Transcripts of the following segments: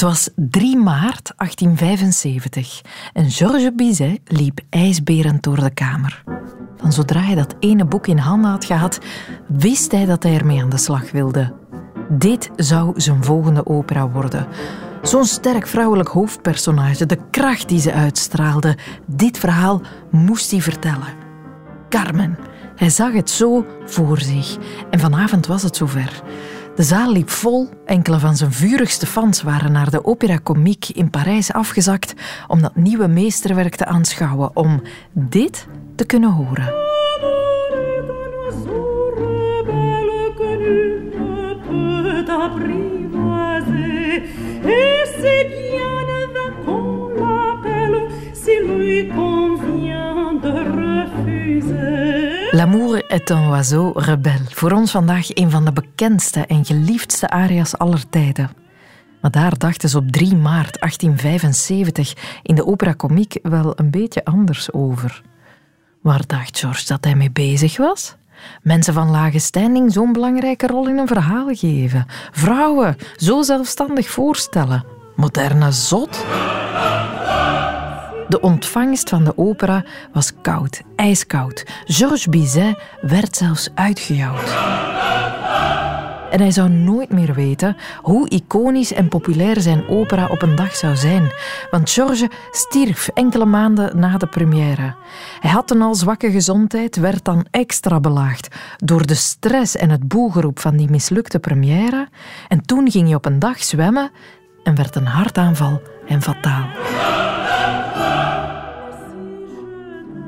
Het was 3 maart 1875 en Georges Bizet liep ijsberend door de kamer. Van zodra hij dat ene boek in handen had gehad, wist hij dat hij ermee aan de slag wilde. Dit zou zijn volgende opera worden. Zo'n sterk vrouwelijk hoofdpersonage, de kracht die ze uitstraalde. Dit verhaal moest hij vertellen. Carmen. Hij zag het zo voor zich. En vanavond was het zover. De zaal liep vol. Enkele van zijn vurigste fans waren naar de Opera Comique in Parijs afgezakt om dat nieuwe meesterwerk te aanschouwen, om dit te kunnen horen. L'amour est un oiseau rebelle. Voor ons vandaag een van de bekendste en geliefdste aria's aller tijden. Maar daar dachten ze op 3 maart 1875 in de Opera Comique wel een beetje anders over. Waar dacht George dat hij mee bezig was? Mensen van lage standing zo'n belangrijke rol in een verhaal geven. Vrouwen zo zelfstandig voorstellen. Moderne zot. De ontvangst van de opera was koud, ijskoud. Georges Bizet werd zelfs uitgejouwd. En hij zou nooit meer weten hoe iconisch en populair zijn opera op een dag zou zijn. Want Georges stierf enkele maanden na de première. Hij had een al zwakke gezondheid, werd dan extra belaagd door de stress en het boegeroep van die mislukte première. En toen ging hij op een dag zwemmen en werd een hartaanval en fataal.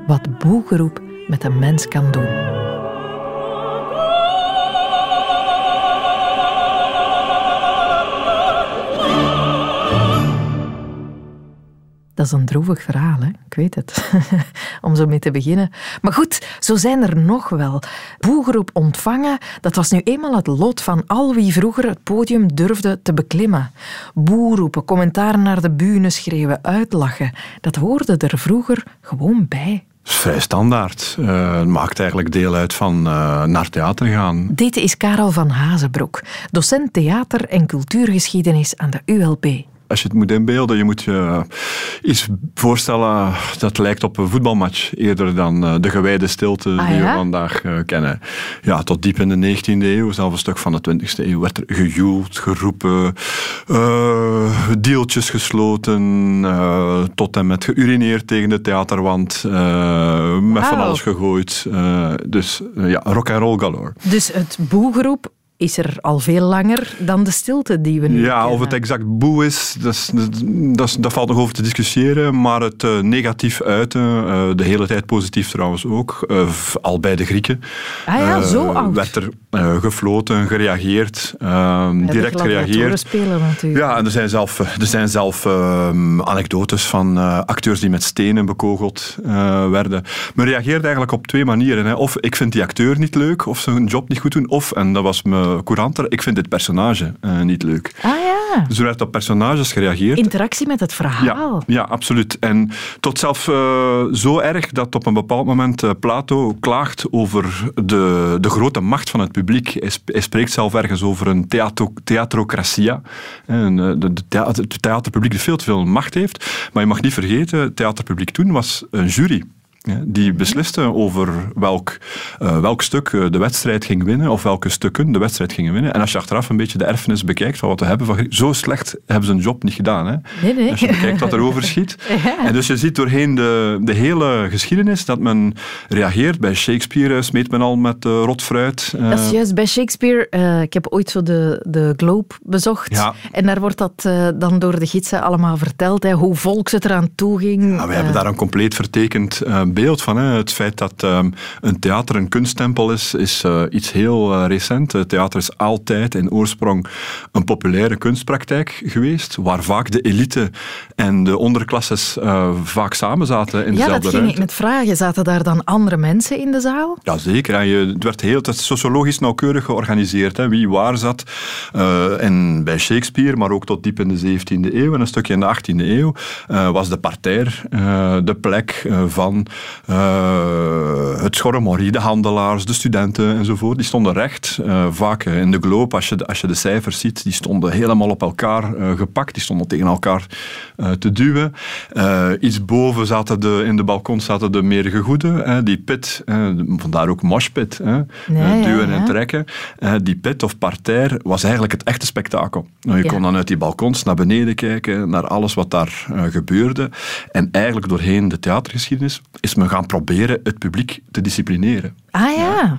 Wat boegeroep met een mens kan doen. Dat is een droevig verhaal, hè? ik weet het. Om zo mee te beginnen. Maar goed, zo zijn er nog wel. Boegeroep ontvangen, dat was nu eenmaal het lot van al wie vroeger het podium durfde te beklimmen. Boeroepen, commentaar naar de bühne schreeuwen, uitlachen. Dat hoorde er vroeger gewoon bij. Dat is vrij standaard. Uh, het maakt eigenlijk deel uit van uh, naar theater gaan. Dit is Karel van Hazenbroek, docent theater en cultuurgeschiedenis aan de ULB als je het moet inbeelden, je moet je iets voorstellen dat lijkt op een voetbalmatch eerder dan eh, de gewijde stilte ah, die we vandaag uh, kennen. Ja, tot diep in de 19e eeuw, zelfs een stuk van de 20e eeuw, werd er gejoeld, geroepen, uh, deeltjes gesloten, tot en met geurineerd tegen de theaterwand, met van alles gegooid. dus ja, rock and roll galore. Dus het boegeroep is er al veel langer dan de stilte die we nu Ja, kennen. of het exact boe is, dat, dat, dat, valt nog over te discussiëren. Maar het uh, negatief uiten, uh, de hele tijd positief trouwens ook, uh, al bij de Grieken. Ah ja, zo oud. Werd er gefloten, gereageerd, ehm, direct gereageerd. spelen natuurlijk. Ja, en er zijn zelf, er zijn zelf ehm, anekdotes van acteurs die met stenen bekogeld werden. Men reageert eigenlijk op twee manieren. Hè. Of ik vind die acteur niet leuk, of ze hun job niet goed doen, of, en dat was me couranter. Ik vind dit personage uh, niet leuk. Ah ja. Dus er werd op personages gereageerd. Interactie met het verhaal. Ja, ja absoluut. En tot zelf uh, zo erg dat op een bepaald moment uh, Plato klaagt over de, de grote macht van het publiek. Hij, sp hij spreekt zelf ergens over een theatro theatrocratia. En, de, het theaterpubliek die veel te veel macht heeft. Maar je mag niet vergeten, het theaterpubliek toen was een jury die besliste over welk, uh, welk stuk eh, de wedstrijd ging winnen, of welke stukken de wedstrijd gingen winnen. En als je achteraf een beetje de erfenis bekijkt van wat we hebben, van, zo slecht hebben ze een job niet gedaan. Hè? Nee, nee. Als je bekijkt wat er overschiet. ja. En dus je ziet doorheen de, de hele geschiedenis dat men reageert. Bij Shakespeare smeet men al met uh, rot fruit. Dat is juist, bij Shakespeare, ik heb ooit zo de, de Globe bezocht. Ja. En daar wordt dat dan door de gidsen allemaal verteld, hè, hoe volks het eraan toe ging. Ja, wij hebben daar een compleet vertekend beeld van. Hè. Het feit dat um, een theater een kunsttempel is, is uh, iets heel uh, recent. Het theater is altijd in oorsprong een populaire kunstpraktijk geweest, waar vaak de elite en de onderklasses uh, vaak samen zaten in ja, dezelfde ruimte. Ja, dat ging ik net vragen. Zaten daar dan andere mensen in de zaal? Jazeker. En je, het werd heel het sociologisch nauwkeurig georganiseerd. Hè. Wie waar zat. en bij Shakespeare, maar ook tot diep in de 17e eeuw en een stukje in de 18e eeuw, was de parterre de plek van het schorremorie, de handelaars, de studenten enzovoort, die stonden recht. Uh, vaak in de gloop, als je, als je de cijfers ziet, die stonden helemaal op elkaar gepakt. Die stonden tegen elkaar te duwen. iets boven zaten de, in de balkon zaten de meer gegoede. die pit, vandaar ook moshpit, nee, duwen ja, ja. en trekken. die pit of parterre was eigenlijk het echte spektakel. Nou, je kon dan uit die balkons naar beneden kijken, naar alles wat daar gebeurde. En eigenlijk doorheen de theatergeschiedenis is men gaan proberen het publiek te disciplineren. Ah ja.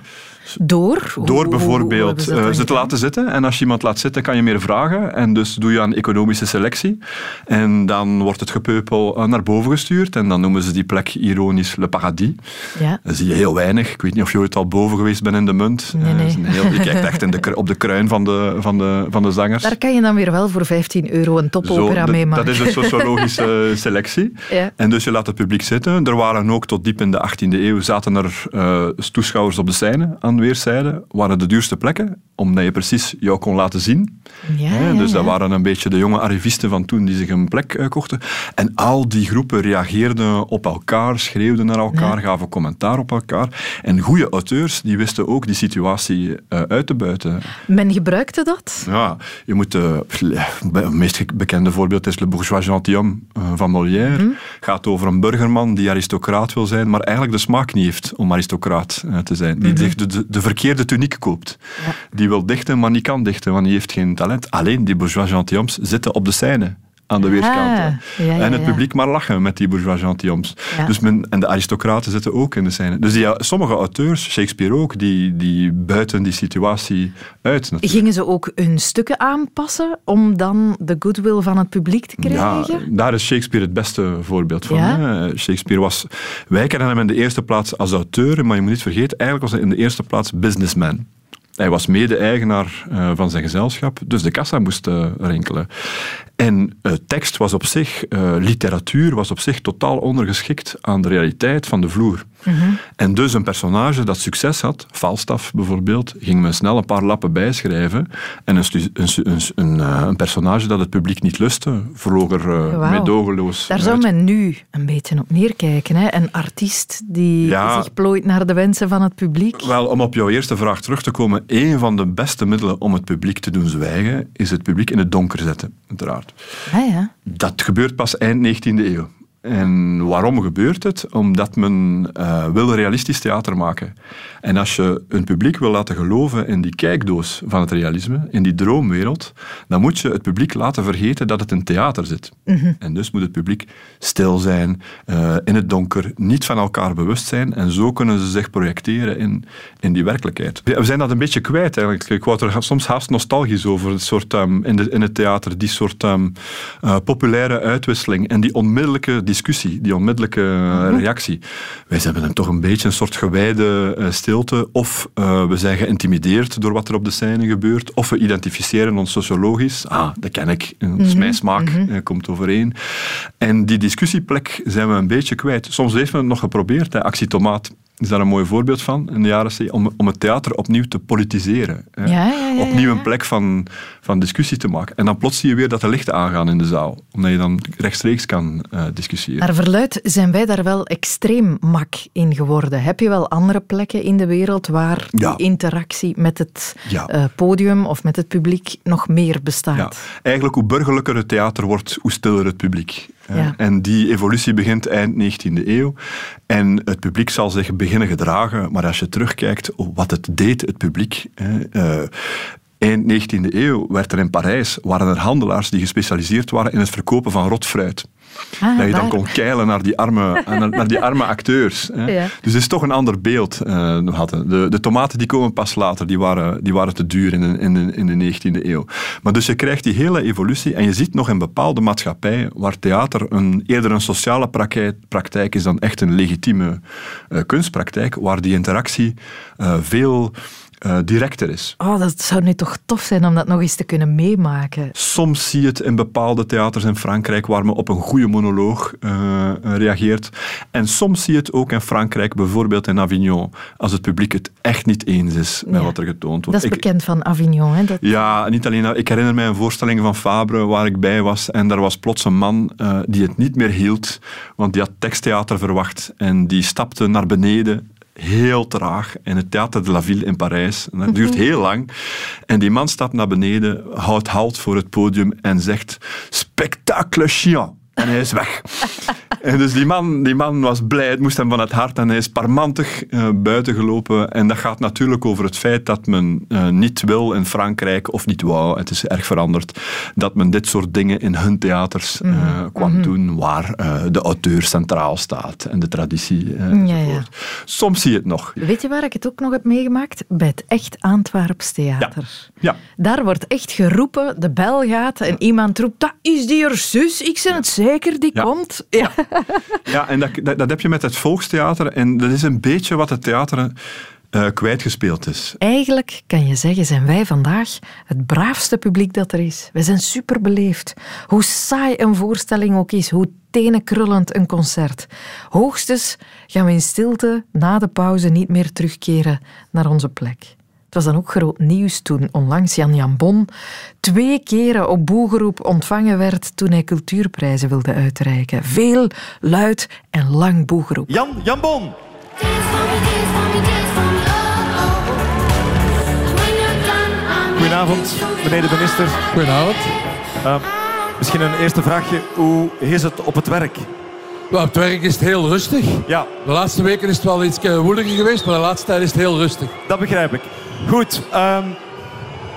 Door? Door bijvoorbeeld ze te laten zitten. En als je iemand laat zitten, kan je meer vragen. En dus doe je aan economische selectie. En dan wordt het gepeupel eh, naar boven gestuurd. En dan noemen ze die plek ironisch Le Paradis. Ja. Dan zie je heel weinig. Ik weet niet of je ooit al boven geweest bent in de munt. Nee, nee. Uh, heel, je kijkt echt in de, op de kruin van de, van, de, van de zangers. Daar kan je dan weer wel voor 15 euro een topopera mee maken. Dat is een sociologische selectie. Ja. En dus je laat het publiek zitten. Er waren ook tot diep in de 18e eeuw zaten er uh, toeschouwers op de scène aan weerszijden waren de duurste plekken, omdat je precies jou kon laten zien. Ja, dus dat waren een beetje de jonge arrivisten van toen die zich een plek uh, kochten. En al die groepen reageerden op elkaar, schreeuwden naar elkaar, gaven commentaar op elkaar. En goede auteurs die wisten ook die situatie uh, uit te buiten. Men gebruikte dat? Ja, je moet... Uh, het meest bekende voorbeeld is Le Bourgeois Gentilhomme van Molière. Mm gaat over een burgerman die aristocraat wil zijn, maar eigenlijk de smaak niet heeft om aristocraat te zijn. Die mm zich de, de verkeerde tuniek koopt. Ja. Die wil dichten, maar niet kan dichten, want die heeft geen talent. Alleen die bourgeois gentilhommes zitten op de scène aan de weerskant. Ja, ja, en het publiek maar lachen met die bourgeois gentilhommes. Dus men, en de aristocraten zitten ook in de scène. Dus die, sommige auteurs, Shakespeare ook, die, die buiten die situatie uit. Natuurlijk. Gingen ze ook hun stukken aanpassen om dan de goodwill van het publiek te krijgen? Ja, daar is Shakespeare het beste voorbeeld van. Shakespeare was... Wij kennen hem in de eerste plaats als auteur, maar je moet niet vergeten, eigenlijk was hij in de eerste plaats businessman. Hij was mede-eigenaar uh, van zijn gezelschap, dus de kassa moest uh, rinkelen. En uh, tekst was op zich, literatuur was op zich totaal ondergeschikt aan de realiteit van de vloer. Mhm. En dus een personage dat succes had, Falstaff bijvoorbeeld, ging men snel een paar lappen bijschrijven. En een, een, een, een, een personage dat het publiek niet lustte, vloog er wow. meedogenloos Daar zou men nu een beetje op neerkijken. Hè? Een artiest die zich plooit naar de wensen van het publiek. Wel, om op jouw eerste vraag terug te komen, een van de beste middelen om het publiek te doen zwijgen, is het publiek in het donker zetten, uiteraard. Ah, ja. Dat gebeurt pas eind 19e eeuw. En waarom gebeurt het? Omdat men uh, wil realistisch theater maken. En als je een publiek wil laten geloven in die kijkdoos van het realisme, in die droomwereld, dan moet je het publiek laten vergeten dat het in theater zit. Mhm. En dus moet het publiek stil zijn, uh, in het donker, niet van elkaar bewust zijn. En zo kunnen ze zich projecteren in, in die werkelijkheid. We zijn dat een beetje kwijt eigenlijk. Ik word er soms haast nostalgisch over, het soort, um, in, de, in het theater, die soort um, uh, populaire uitwisseling en die onmiddellijke discussie, die onmiddellijke mhm. reactie. Wij hebben dan toch een beetje een soort gewijde uh, stilte, of uh, we zijn geïntimideerd door wat er op de scène gebeurt, of we identificeren ons sociologisch. Ah, dat ken ik, dat is mijn smaak, mm komt overeen. En die discussieplek zijn we een beetje kwijt. Soms heeft men het nog geprobeerd, hè, actie tomaat is daar een mooi voorbeeld van in de jaren 70, om, om het theater opnieuw te politiseren. Ja, ja, ja, opnieuw een plek van, van discussie te maken. En dan plots zie je weer dat de lichten aangaan in de zaal, omdat je dan rechtstreeks kan uh, discussiëren. Maar verluid zijn wij daar wel extreem mak in geworden. Heb je wel andere plekken in de wereld waar die interactie met het uh, podium of met het publiek nog meer bestaat? Eigenlijk hoe burgerlijker het theater wordt, hoe stiller het publiek. Ja. En die evolutie begint eind 19e eeuw. En het publiek zal zich beginnen gedragen. Maar als je terugkijkt wat het deed, het publiek. Uh, eind 19e eeuw werd er in Parijs, waren er handelaars die gespecialiseerd waren in het verkopen van rot fruit. Ah, dat je dan kon keilen naar die arme, naar die arme acteurs. Hè. Dus het is toch een ander beeld. Uh, hadden. De, de, tomaten die komen pas later, die waren, die waren te duur in de, in, de, in de 19e eeuw. Maar dus je krijgt die hele evolutie en je ziet nog in bepaalde maatschappijen waar theater een, eerder een sociale praktijk, praktijk is dan echt een legitieme uh, kunstpraktijk, waar die interactie uh, veel uh, directer is. Oh, dat zou nu toch tof zijn om dat nog eens te kunnen meemaken. Soms zie je het in bepaalde theaters in Frankrijk waar men op een goede monoloog uh, reageert. En soms zie je het ook in Frankrijk, bijvoorbeeld in Avignon, als het publiek het echt niet eens is met wat er getoond wordt. Dat is bekend van Avignon, hè? Dat... Ja, niet alleen. Ik herinner mij een voorstelling van Fabre waar ik bij was en daar was plots een man uh, die het niet meer hield, want die had teksttheater verwacht en die stapte naar beneden heel traag in het Théâtre de la Ville in Parijs. En dat duurt mhm. heel lang. En die man stapt naar beneden, houdt halt voor het podium en zegt spectacle chiant. En hij is weg. en dus die man, die man was blij, het moest hem van het hart en hij is parmantig uh, buiten gelopen. En dat gaat natuurlijk over het feit dat men uh, niet wil in Frankrijk, of niet wou, het is erg veranderd, dat men dit soort dingen in hun theaters uh, mm kwam mm -hmm. doen, waar de auteur centraal staat en de traditie ja, ja. Soms zie je het nog. Weet je waar ik het ook nog heb meegemaakt? Bij het Echt Antwerps Theater. Ja. ja. Daar wordt echt geroepen, de bel gaat en iemand roept, dat is die er zus, ik ben het zeker, die komt. Ja, ja en dat, dat, heb je met het volkstheater. En dat is een beetje wat het theater uh, kwijtgespeeld is. Eigenlijk kan je zeggen, zijn wij vandaag het braafste publiek dat er is. Wij zijn superbeleefd. Hoe saai een voorstelling ook is, hoe tenenkrullend een concert. Hoogstens gaan we in stilte na de pauze niet meer terugkeren naar onze plek. Het was dan ook groot nieuws toen onlangs Jan Jan Bon twee keren op boegeroep ontvangen werd toen hij cultuurprijzen wilde uitreiken. Veel, luid en lang boegeroep. Jan Jan Bon! Goedenavond, meneer de minister. Goedenavond. Uh, misschien een eerste vraagje. Hoe is het op het werk? op het werk is het heel rustig. Ja. De laatste weken is het wel iets woeliger geweest, maar de laatste tijd is het heel rustig. Dat begrijp ik. Goed, um,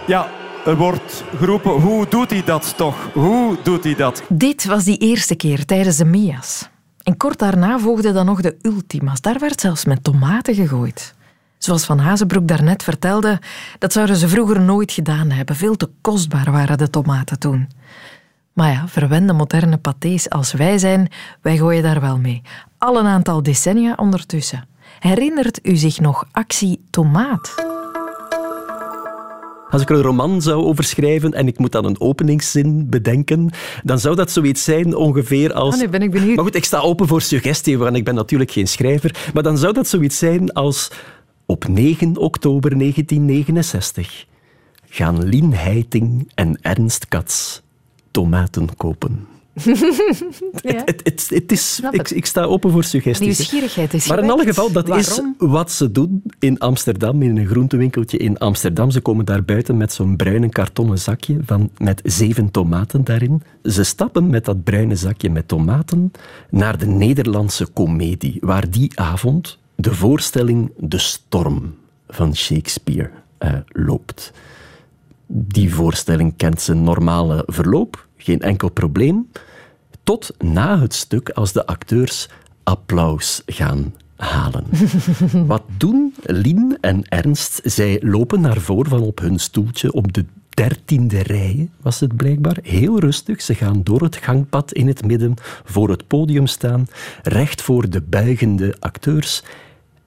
ja, er wordt geroepen, hoe doet hij dat toch? Hoe doet hij dat? Dit was die eerste keer tijdens de Mia's. En kort daarna volgde dan nog de Ultima's. Daar werd zelfs met tomaten gegooid. Zoals Van Hazenbroek daarnet vertelde, dat zouden ze vroeger nooit gedaan hebben. Veel te kostbaar waren de tomaten toen. Maar ja, verwende moderne pâtés als wij zijn, wij gooien daar wel mee. Al een aantal decennia ondertussen. Herinnert u zich nog actie Tomaat? Als ik er een roman zou over schrijven en ik moet dan een openingszin bedenken, dan zou dat zoiets zijn ongeveer als... Nu ben ik benieuwd. Maar goed, ik sta open voor suggestie, want ik ben natuurlijk geen schrijver. Maar dan zou dat zoiets zijn als... Op 9 oktober 1969 gaan Lien Heiting en Ernst Katz tomaten kopen. het, is, ik, ik, sta open voor suggesties. Nieuwsgierigheid is Maar in alle geval, dat is wat ze doen in Amsterdam, in een groentewinkeltje in Amsterdam. Ze komen daar buiten met zo'n bruine kartonnen zakje van, met zeven tomaten daarin. Ze stappen met dat bruine zakje met tomaten naar de Nederlandse komedie, waar die avond de voorstelling De Storm van Shakespeare uh, loopt. Die voorstelling kent zijn normale verloop, geen enkel probleem. Tot na het stuk, als de acteurs applaus gaan halen. Wat doen Lien en Ernst? Zij lopen naar voren van op hun stoeltje op de dertiende rij, was het blijkbaar. Heel rustig. Ze gaan door het gangpad in het midden voor het podium staan, recht voor de buigende acteurs.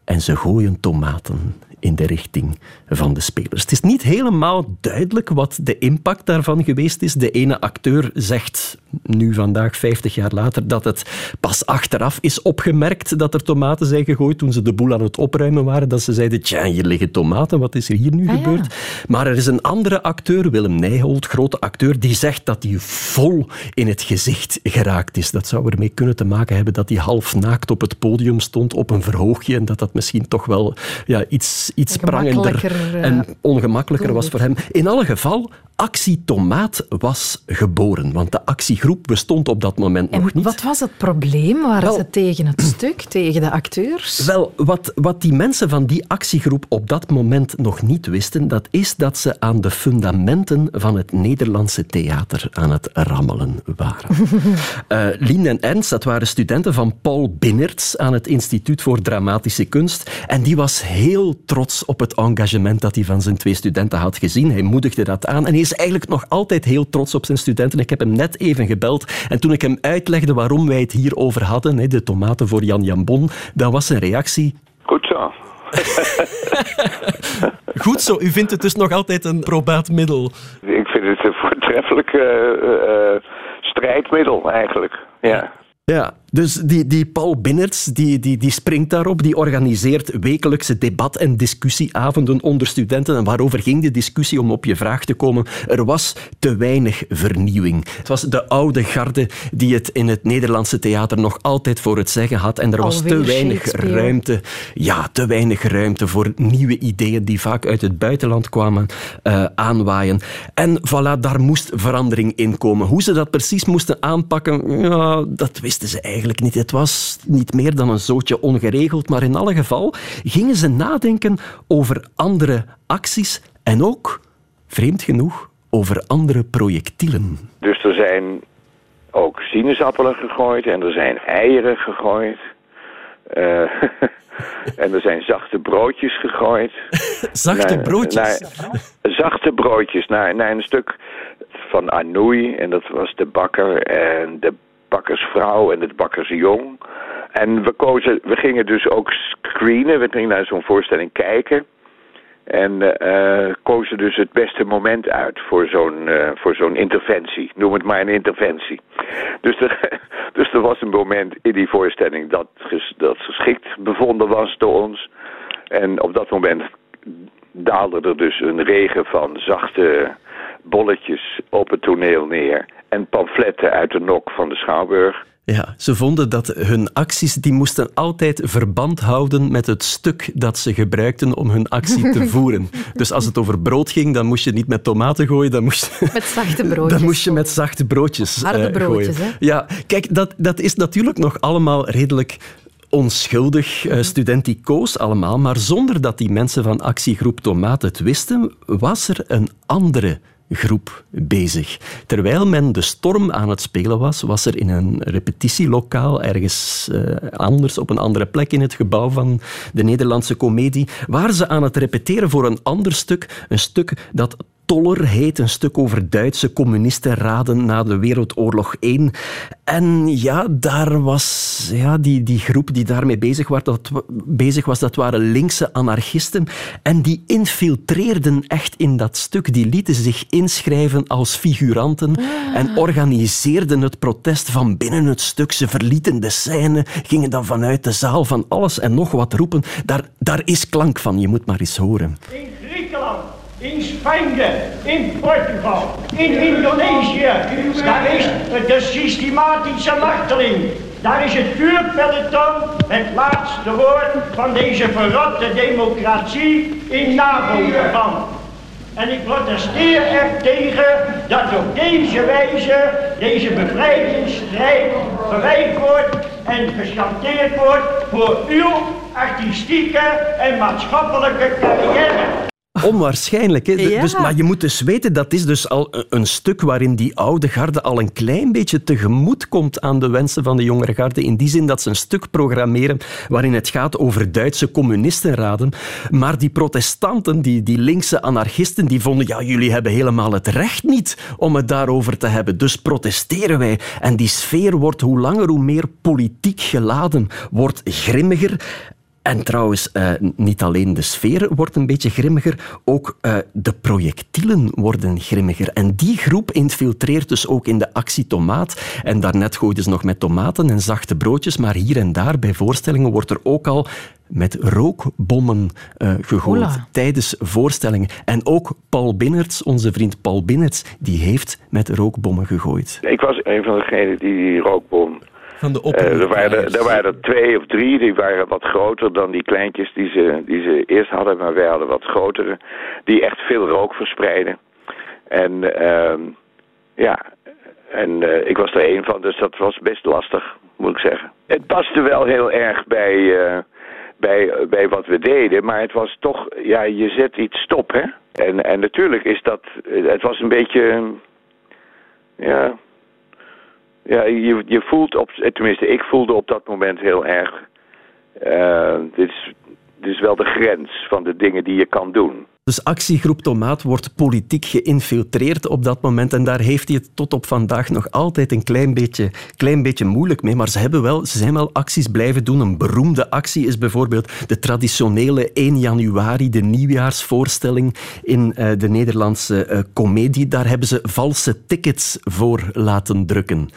En ze gooien tomaten in de richting van de spelers. Het is niet helemaal duidelijk wat de impact daarvan geweest is. De ene acteur zegt nu vandaag, 50 jaar later, dat het pas achteraf is opgemerkt dat er tomaten zijn gegooid toen ze de boel aan het opruimen waren. Dat ze zeiden, tja, hier liggen tomaten, wat is er hier nu ah, gebeurd? Maar er is een andere acteur, Willem Nijholt, grote acteur, die zegt dat hij vol in het gezicht geraakt is. Dat zou ermee kunnen te maken hebben dat hij half naakt op het podium stond, op een verhoogje, en dat dat misschien toch wel ja, iets, iets prangender eh, en ongemakkelijker was voor hem. In alle geval, actie Tomaat was geboren, want de actiegroep bestond op dat moment nog niet. Wat was het probleem? Waren ze tegen het stuk, tegen de acteurs? Wel, wat, wat die mensen van die actiegroep op dat moment nog niet wisten, dat is dat ze aan de fundamenten van het Nederlandse theater aan het rammelen waren. uh, Lien en Ernst, dat waren studenten van Paul Binnerts aan het Instituut voor Dramatische Kunst. En die was heel trots op het engagement dat hij van zijn twee studenten had gezien. Hij moedigde dat aan en hij is eigenlijk nog altijd heel trots op zijn studenten. Ik heb hem net even gebeld en toen ik hem uitlegde waarom wij het hier over hadden, de tomaten voor Jan Jambon, dan was zijn reactie... Goed zo. Goed zo, u vindt het dus nog altijd een probaat middel? Ik vind het een voortreffelijk uh, strijdmiddel eigenlijk, ja. Ja, dus die, die Paul Binnerts die, die, die springt daarop, die organiseert wekelijkse debat- en discussieavonden onder studenten. En waarover ging de discussie, om op je vraag te komen? Er was te weinig vernieuwing. Het was de oude garde die het in het Nederlandse theater nog altijd voor het zeggen had. En er was te weinig ruimte, ja, te weinig ruimte voor nieuwe ideeën die vaak uit het buitenland kwamen uh, aanwaaien. En voilà, daar moest verandering in komen. Hoe ze dat precies moesten aanpakken, ja, dat wisten ze eigenlijk eigenlijk niet. Het was niet meer dan een zootje ongeregeld, maar in alle geval gingen ze nadenken over andere acties en ook, vreemd genoeg, over andere projectielen. Dus er zijn ook sinaasappelen gegooid en er zijn eieren gegooid. Uh, en er zijn zachte broodjes gegooid. zachte broodjes? zachte broodjes naar, naar een stuk van Anoui. En dat was de bakker. En de bakkersvrouw en het bakkersjong. En we, kozen, we gingen dus ook screenen. We gingen naar zo'n voorstelling kijken. En uh, kozen dus het beste moment uit voor zo'n uh, voor zo'n interventie. Noem het maar een interventie. Dus er, dus er was een moment in die voorstelling dat, dat geschikt bevonden was door ons. En op dat moment daalde er dus een regen van zachte bolletjes op het toneel neer en pamfletten uit de nok van de Schouwburg. Ja, ze vonden dat hun acties die moesten altijd verband houden met het stuk dat ze gebruikten om hun actie te voeren. Dus als het over brood ging, dan moest je niet met tomaten gooien, dan moest je... Met zachte broodjes. Dan moest je met zachte broodjes Harde uh, broodjes, hè? Ja, kijk, dat, dat is natuurlijk nog allemaal redelijk onschuldig uh, studenticoos allemaal, maar zonder dat die mensen van actiegroep Tomaat het wisten, was er een andere groep bezig. Terwijl men de storm aan het spelen was, was er in een repetitielokaal ergens uh, anders, op een andere plek in het gebouw van de Nederlandse Comedie, waren ze aan het repeteren voor een ander stuk, een stuk dat Toller heet, een stuk over Duitse communistenraden na de Wereldoorlog 1. En ja, daar was ja, die, die groep die daarmee bezig was, dat, bezig was, dat waren linkse anarchisten. En die infiltreerden echt in dat stuk. Die lieten zich inschrijven als figuranten ah. en organiseerden het protest van binnen het stuk. Ze verlieten de scène, gingen dan vanuit de zaal van alles en nog wat roepen. Daar, daar is klank van, je moet maar eens horen in Spanje, in Portugal, in Indonesië. Daar is de systematische marteling. Daar is het vuurpeloton het laatste woord van deze verrotte democratie in navolging En ik protesteer er tegen dat op deze wijze deze bevrijdingsstrijd verwijt wordt en geschanteerd wordt voor uw artistieke en maatschappelijke carrière. Onwaarschijnlijk. Hè? Dus, maar je moet dus weten, dat is dus al een stuk waarin die oude garde al een klein beetje tegemoet komt aan de wensen van de jongere garde. In die zin dat ze een stuk programmeren waarin het gaat over Duitse communistenraden. Maar die protestanten, die, die linkse anarchisten, die vonden, ja, jullie hebben helemaal het recht niet om het daarover te hebben. Dus protesteren wij. En die sfeer wordt hoe langer hoe meer politiek geladen, wordt grimmiger. En trouwens, uh, niet alleen de sfeer wordt een beetje grimmiger, ook uh, de projectielen worden grimmiger. En die groep infiltreert dus ook in de actie tomaat. En daarnet gooiden ze nog met tomaten en zachte broodjes, maar hier en daar bij voorstellingen wordt er ook al met rookbommen uh, gegooid tijdens voorstellingen. En ook Paul Binnerts, onze vriend Paul Binnerts, die heeft met rookbommen gegooid. Ik was een van degenen die die rookbom van de uh, er, waren, er waren er twee of drie, die waren wat groter dan die kleintjes die ze, die ze eerst hadden. Maar wij hadden wat grotere, die echt veel rook verspreiden. En uh, ja, en uh, ik was er één van, dus dat was best lastig, moet ik zeggen. Het paste wel heel erg bij, uh, bij, bij wat we deden, maar het was toch, ja, je zet iets stop, hè. En, en natuurlijk is dat, het was een beetje, ja, ja, je, je voelt op, tenminste ik voelde op dat moment heel erg, uh, dit, is, dit is wel de grens van de dingen die je kan doen. Dus actiegroep Tomaat wordt politiek geïnfiltreerd op dat moment en daar heeft hij het tot op vandaag nog altijd een klein beetje, klein beetje moeilijk mee. Maar ze, hebben wel, ze zijn wel acties blijven doen. Een beroemde actie is bijvoorbeeld de traditionele 1 januari, de nieuwjaarsvoorstelling in uh, de Nederlandse uh, comedie. Daar hebben ze valse tickets voor laten drukken.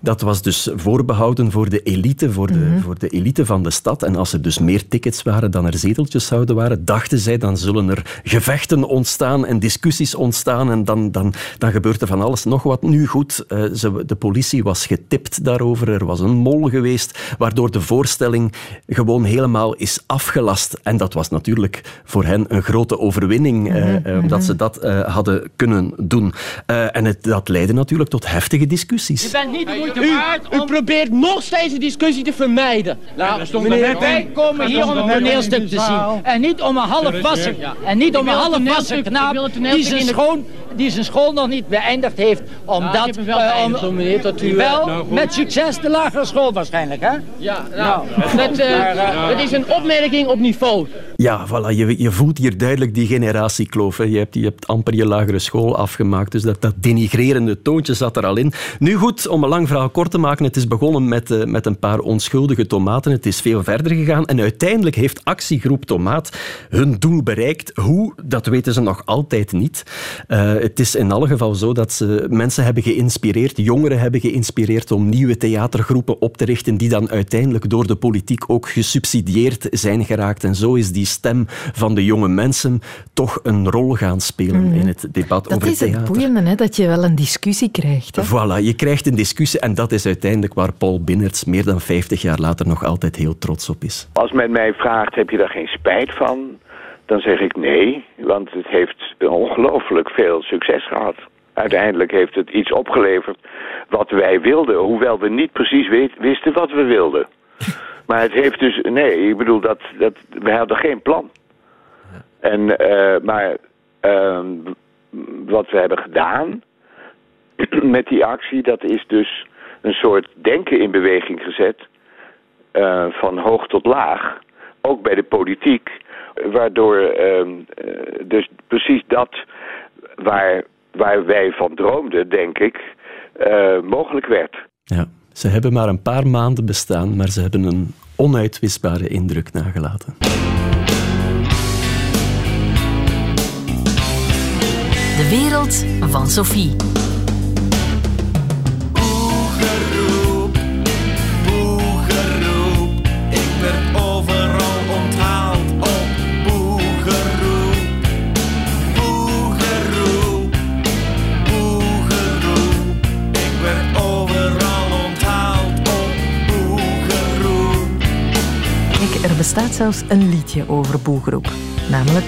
Dat was dus voorbehouden voor de elite, voor de, mm voor de elite van de stad. En als er dus meer tickets waren dan er zeteltjes zouden waren, dachten zij dan zullen er gevechten ontstaan en discussies ontstaan en dan, dan, dan gebeurt er van alles nog wat. Nu goed, ze, de politie was getipt daarover, er was een mol geweest, waardoor de voorstelling gewoon helemaal is afgelast. En dat was natuurlijk voor hen een grote overwinning, mm -hmm. dat ze dat hadden kunnen doen. en het, dat leidde natuurlijk tot heftige discussies. U bent niet de moeite waard u, u probeert nog steeds een discussie te vermijden. Nou, meneer, wij komen hier om een toneelstuk te zien. En niet om een half wassen. En niet om een half wassen knaap die zijn schoon die zijn school nog niet beëindigd heeft. Omdat, uh, om, meneer, dat u, wel, nou, met succes de lagere school waarschijnlijk, hè? Ja, nou, nou dat, uh, dat is een opmerking op niveau. Ja, voilà, je, je voelt hier duidelijk die generatiekloof. Hè. Je, hebt, je hebt amper je lagere school afgemaakt, dus dat, dat denigrerende toontje zat er al in. Nu goed, om een lang verhaal kort te maken, het is begonnen met, uh, met een paar onschuldige tomaten. Het is veel verder gegaan en uiteindelijk heeft actiegroep Tomaat hun doel bereikt. Hoe, dat weten ze nog altijd niet. Uh, het is in alle geval zo dat ze mensen hebben geïnspireerd, jongeren hebben geïnspireerd om nieuwe theatergroepen op te richten die dan uiteindelijk door de politiek ook gesubsidieerd zijn geraakt. En zo is die stem van de jonge mensen toch een rol gaan spelen mm. in het debat over theater. Dat is het boeiende, hè, dat je wel een discussie krijgt. Hè? Voilà, je krijgt een discussie en dat is uiteindelijk waar Paul Binnerts meer dan 50 jaar later nog altijd heel trots op is. Als men mij vraagt, heb je daar geen spijt van? Dan zeg ik nee, want het heeft ongelooflijk veel succes gehad. Uiteindelijk heeft het iets opgeleverd wat wij wilden, hoewel we niet precies wisten wat we wilden. Maar het heeft dus, nee, ik bedoel, dat, dat, we hadden geen plan. En, uh, maar uh, wat we hebben gedaan met die actie, dat is dus een soort denken in beweging gezet. Uh, van hoog tot laag. Ook bij de politiek. Waardoor uh, dus precies dat waar, waar wij van droomden, denk ik, mogelijk werd. Ja. Ze hebben maar een paar maanden bestaan, maar ze hebben een onuitwisbare indruk nagelaten. De wereld van Sophie. Bestaat zelfs een liedje over boegeroep, namelijk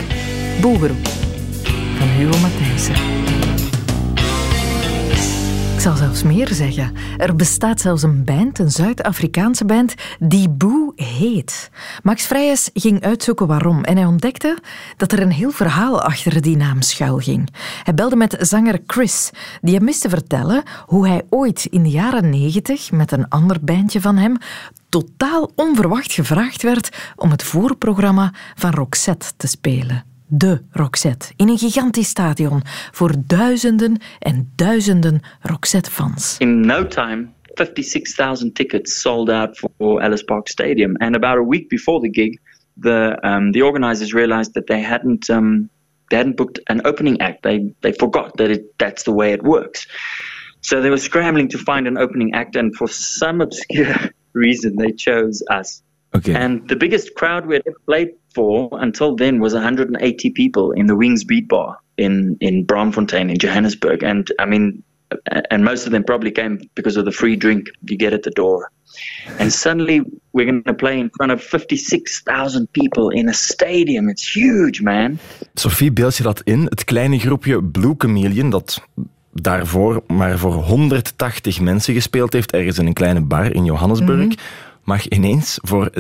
Boegeroep van Hugo Matthijssen. Ik zal zelfs meer zeggen. Er bestaat zelfs een band, een Zuid-Afrikaanse band, die Boe heet. Max Vrijers ging uitzoeken waarom en hij ontdekte dat er een heel verhaal achter die naam schuil ging. Hij belde met zanger Chris, die hem wist te vertellen hoe hij ooit in de jaren negentig met een ander bandje van hem totaal onverwacht gevraagd werd om het voorprogramma van Roxette te spelen. De Roxette, in een gigantisch stadion voor duizenden en duizenden Roxette-fans. In no time, 56,000 tickets sold out for Ellis Park Stadium. And about a week before the gig, the um, the organizers realized that they hadn't um, they hadn't booked an opening act. They they forgot that it, that's the way it works. So they were scrambling to find an opening act, and for some obscure reason they chose us. Okay. And the biggest crowd we had ever played for until then was 180 people in the Wings Beat Bar in in Braamfontein in Johannesburg. And I mean, and most of them probably came because of the free drink you get at the door. And suddenly we're going to play in front of 56,000 people in a stadium. It's huge, man. Sophie, beeld je dat in? Het kleine groepje Blue Chameleon, dat daarvoor maar voor 180 mensen gespeeld heeft, ergens in een kleine bar in Johannesburg, mm -hmm. mag ineens voor 56.000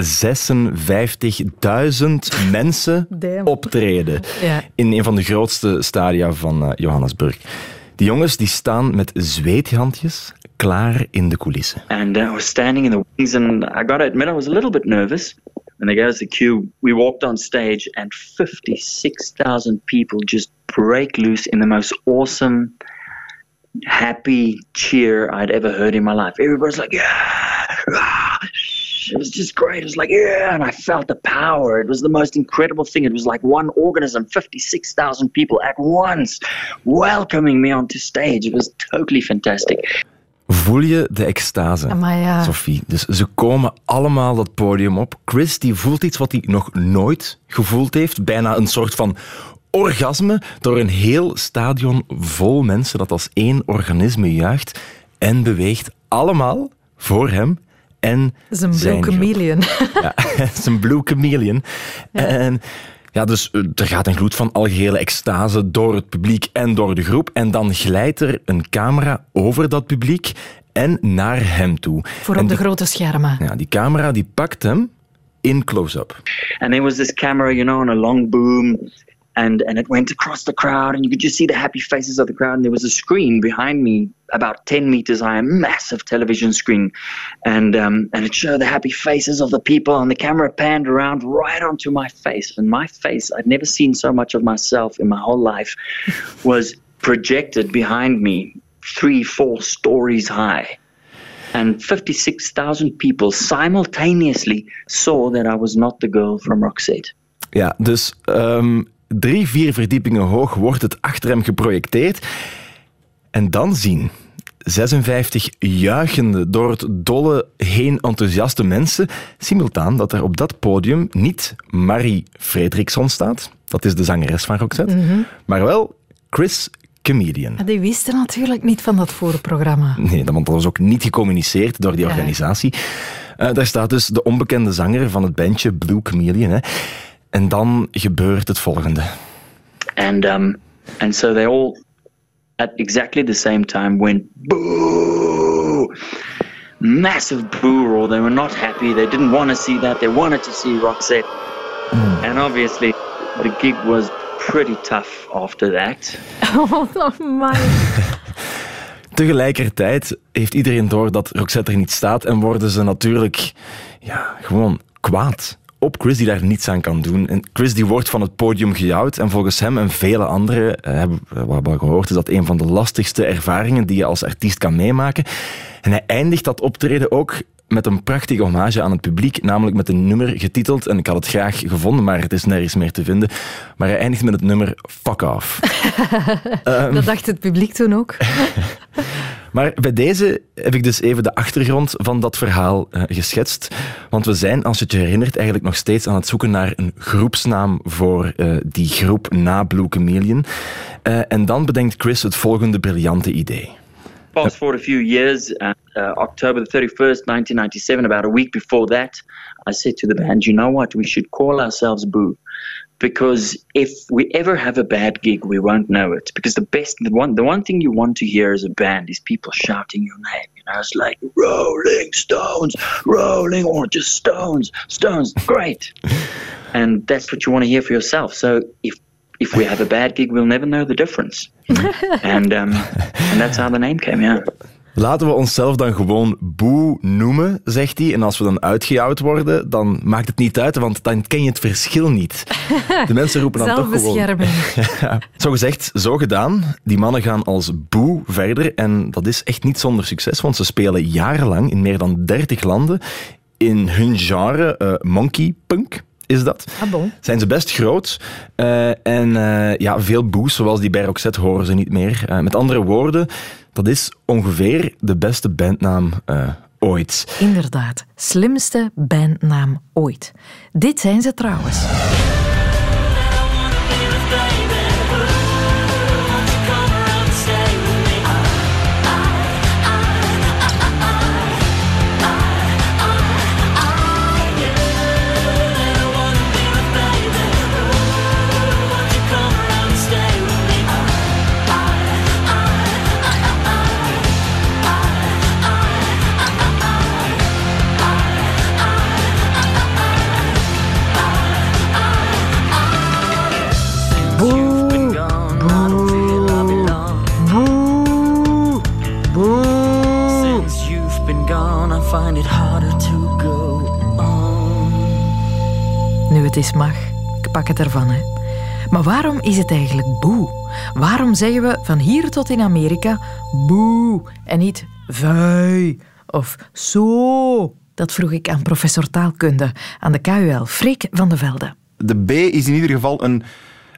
mensen optreden. Ja. In een van de grootste stadia van uh, Johannesburg. Die jongens die staan met zweethandjes klaar in de coulissen. And uh, I was standing in the wings and I got to admit I was a little bit nervous. and they gave us the cue. We walked on stage, and 56,000 people just break loose in the most awesome, happy cheer I'd ever heard in my life. Everybody's like, yeah! Ah! It was just great. It was like, yeah, and I felt the power. It was the most incredible thing. It was like one organism, 56,000 people at once welcoming me onto stage. It was totally fantastic. Voel je de extase, ja. Sophie? Dus ze komen allemaal dat podium op. Chris die voelt iets wat hij nog nooit gevoeld heeft. Bijna een soort van orgasme door een heel stadion vol mensen dat als één organisme juicht en beweegt. Allemaal voor hem en Zijn blue zijn chameleon. Ja, het is een blue chameleon. En ja, dus eh, er gaat een gloed van algehele extase door het publiek en door de groep. En dan glijdt er een camera over dat publiek en naar hem toe. Voor En op de grote schermen. ja, die camera die pakt hem in close-up. And there was this camera, you know, on a long boom, and and it went across the crowd, and you could just see the happy faces of the crowd. And there was a screen behind me, about ten meters high, a massive television screen, and um, and it showed the happy faces of the people. And the camera panned around right onto my face, and my face, I'd never seen so much of myself in my whole life, was projected behind me, three, four stories high. And 56,000 people simultaneously saw that I was not the girl from Roxette. Ja, dus ehm, drie, vier verdiepingen hoog wordt het achter hem geprojecteerd. En dan zien 56 juichende, door het dolle heen enthousiaste mensen simultaan dat er op dat podium niet Marie Fredriksson staat, dat is de zangeres van Roxette, Mhm. maar wel Chris Comedian. Maar Die wisten natuurlijk niet van dat voorprogramma. Nee, dat- want dat was ook niet gecommuniceerd door die Ja. organisatie. Eh, daar staat dus de onbekende zanger van het bandje Blue Chameleon. Hè. En dan gebeurt het volgende. And um, and so they all, at exactly the same time, went boo, massive boo roar. They were not happy. They didn't want to see that. They wanted to see Roxette. And obviously, the gig was pretty tough after that. Oh, my. Tegelijkertijd heeft iedereen door dat Roxette er niet staat en worden ze natuurlijk ja, gewoon kwaad op Chris die daar niets aan kan doen. En Chris die wordt van het podium gejouwd en volgens hem en vele anderen eh, hebben wat we gehoord is dat een van de lastigste ervaringen die je als artiest kan meemaken. En hij eindigt dat optreden ook met een prachtige hommage aan het publiek, namelijk met een nummer getiteld, en ik had het graag gevonden, maar het is nergens meer te vinden, maar hij eindigt met het nummer Fuck Off. Ehm. Dat dacht het publiek toen ook. Maar bij deze heb ik dus even de achtergrond van dat verhaal eh, geschetst. Want we zijn, als je het je herinnert, eigenlijk nog steeds aan het zoeken naar een groepsnaam voor eh, die groep na Blue Chameleon. Eh, en dan bedenkt Chris het volgende briljante idee. Fast forward a few years, uh, uh, October the 31st, 1997, about a week before that, I said to the band, you know what, we should call ourselves Boo. Because if we ever have a bad gig, we won't know it. Because the best, the one, the one thing you want to hear as a band is people shouting your name. You know, it's like Rolling Stones, Rolling, or just Stones, Stones, great. and that's what you want to hear for yourself. So if if we have a bad gig, we'll never know the difference. and um, and that's how the name came. Yeah. Laten we onszelf dan gewoon Boe noemen, zegt hij. En als we dan uitgejouwd worden, dan maakt het niet uit, want dan ken je het verschil niet. De mensen roepen dan toch gewoon... Zelfbescherming. Ja, zo gezegd, zo gedaan. Die mannen gaan als boe verder. En dat is echt niet zonder succes, want ze spelen jarenlang in meer dan 30 landen in hun genre eh, monkey punk. Is dat? Ah, bon. Zijn ze best groot. eh, en eh, ja, veel boes, zoals die bij Roxette, horen ze niet meer. Eh, met andere woorden, dat is ongeveer de beste bandnaam ooit. Inderdaad, slimste bandnaam ooit. Dit zijn ze trouwens. Maar waarom is het eigenlijk boe? Waarom zeggen we van hier tot in Amerika boe en niet vui of zo? Dat vroeg ik aan professor taalkunde aan de KUL, Freek van de Velde. De B is in ieder geval een,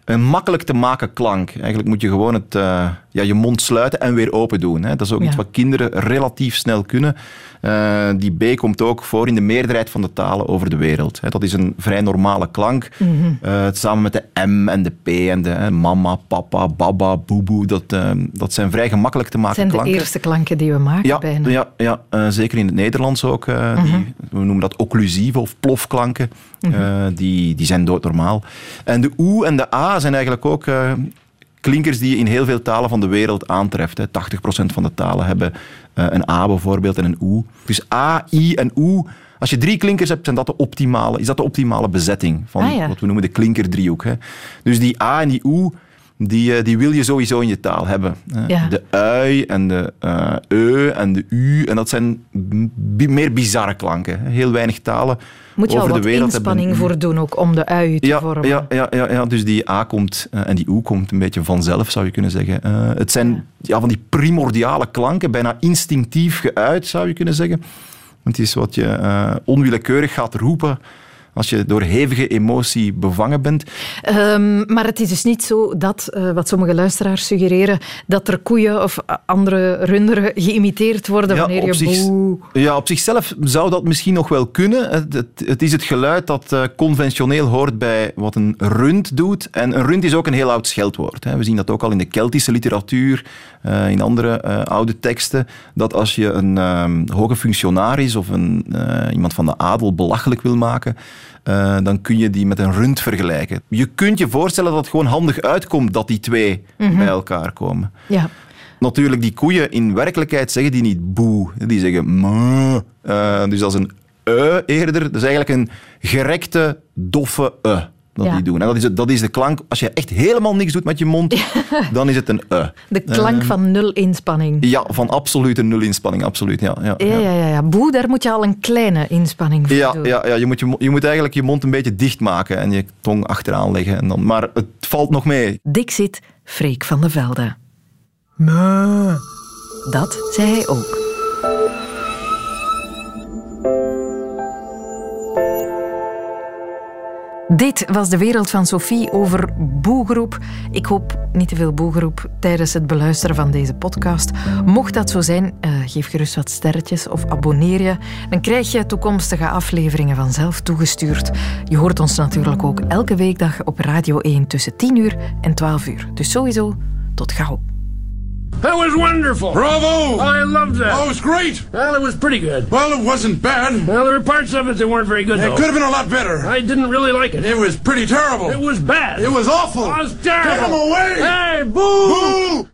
een makkelijk te maken klank. Eigenlijk moet je gewoon het, uh, ja, je mond sluiten en weer open doen. Hè. Dat is ook iets wat kinderen relatief snel kunnen. Uh, die B komt ook voor in de meerderheid van de talen over de wereld. Hè. Dat is een vrij normale klank. Mm -hmm. uh, samen met de M en de P en de hè, mama, papa, baba, boeboe. Dat, dat zijn vrij gemakkelijk te maken klanken. Dat zijn de eerste klanken die we maken ja, bijna. Ja, ja zeker in het Nederlands ook. Mm -hmm. die, we noemen dat occlusieve of plofklanken. Mm -hmm. die, die zijn doodnormaal. En de oe en de a zijn eigenlijk ook klinkers die je in heel veel talen van de wereld aantreft. Hè. 80% van de talen hebben uh, een A bijvoorbeeld en een oe. Dus A, I en oe. Als je drie klinkers hebt, zijn dat de optimale, is dat de optimale bezetting van ah, ja. wat we noemen de klinkerdriehoek. Hè. Dus die A en die oe, die, die wil je sowieso in je taal hebben. Ja. De ui en de uh, e en de u. En dat zijn meer bizarre klanken. Heel weinig talen moet je over al de wereld inspanning hebben. voor doen ook om de ui te ja, vormen. Ja, ja, ja, ja, dus die A komt uh, en die oe komt een beetje vanzelf, zou je kunnen zeggen. Uh, het zijn ja. van die primordiale klanken, bijna instinctief geuit, zou je kunnen zeggen. Want het is wat je onwillekeurig gaat roepen als je door hevige emotie bevangen bent. Um, maar het is dus niet zo dat, uh, wat sommige luisteraars suggereren, dat er koeien of andere runderen geïmiteerd worden ja, wanneer je zich, boe... Ja, op zichzelf zou dat misschien nog wel kunnen. Het, het, het is het geluid dat uh, conventioneel hoort bij wat een rund doet. En een rund is ook een heel oud scheldwoord. Hè. We zien dat ook al in de Keltische literatuur, uh, in andere oude teksten, dat als je een um, hoge functionaris of een, iemand van de adel belachelijk wil maken, uh, dan kun je die met een rund vergelijken. Je kunt je voorstellen dat het gewoon handig uitkomt dat die twee mm -hmm. bij elkaar komen. Ja. Natuurlijk, die koeien in werkelijkheid zeggen die niet boe, die zeggen me. Uh, dus dat is een e eerder. Dat is eigenlijk een gerekte, doffe e. Dat Ja. die doen. En dat is, het- dat is de klank. Als je echt helemaal niks doet met je mond, dan is het een e. De klank Eh, van nul inspanning. Ja, van absolute nul inspanning, absoluut. Ja, ja, Ja, ja, ja, ja. Boe, daar moet je al een kleine inspanning voor Ja, doen. ja, ja je, moet je, je moet eigenlijk je mond een beetje dicht maken en je tong achteraan leggen. En dan, maar het valt nog mee. Dixit, Freek van de Velde. Me. Dat zei hij ook. Dit was de wereld van Sophie over boegroep. Ik hoop niet te veel boegroep tijdens het beluisteren van deze podcast. Mocht dat zo zijn, eh, geef gerust wat sterretjes of abonneer je. Dan krijg je toekomstige afleveringen vanzelf toegestuurd. Je hoort ons natuurlijk ook elke weekdag op Radio 1 tussen 10 uur en 12 uur. Dus sowieso, tot gauw. That was wonderful. Bravo! I loved that. Oh, it was great. Well, it was pretty good. Well, it wasn't bad. Well, there were parts of it that weren't very good, It though. could have been a lot better. I didn't really like it. It was pretty terrible. It was bad. It was awful. It was terrible. Get him away! Hey, boo! Boo!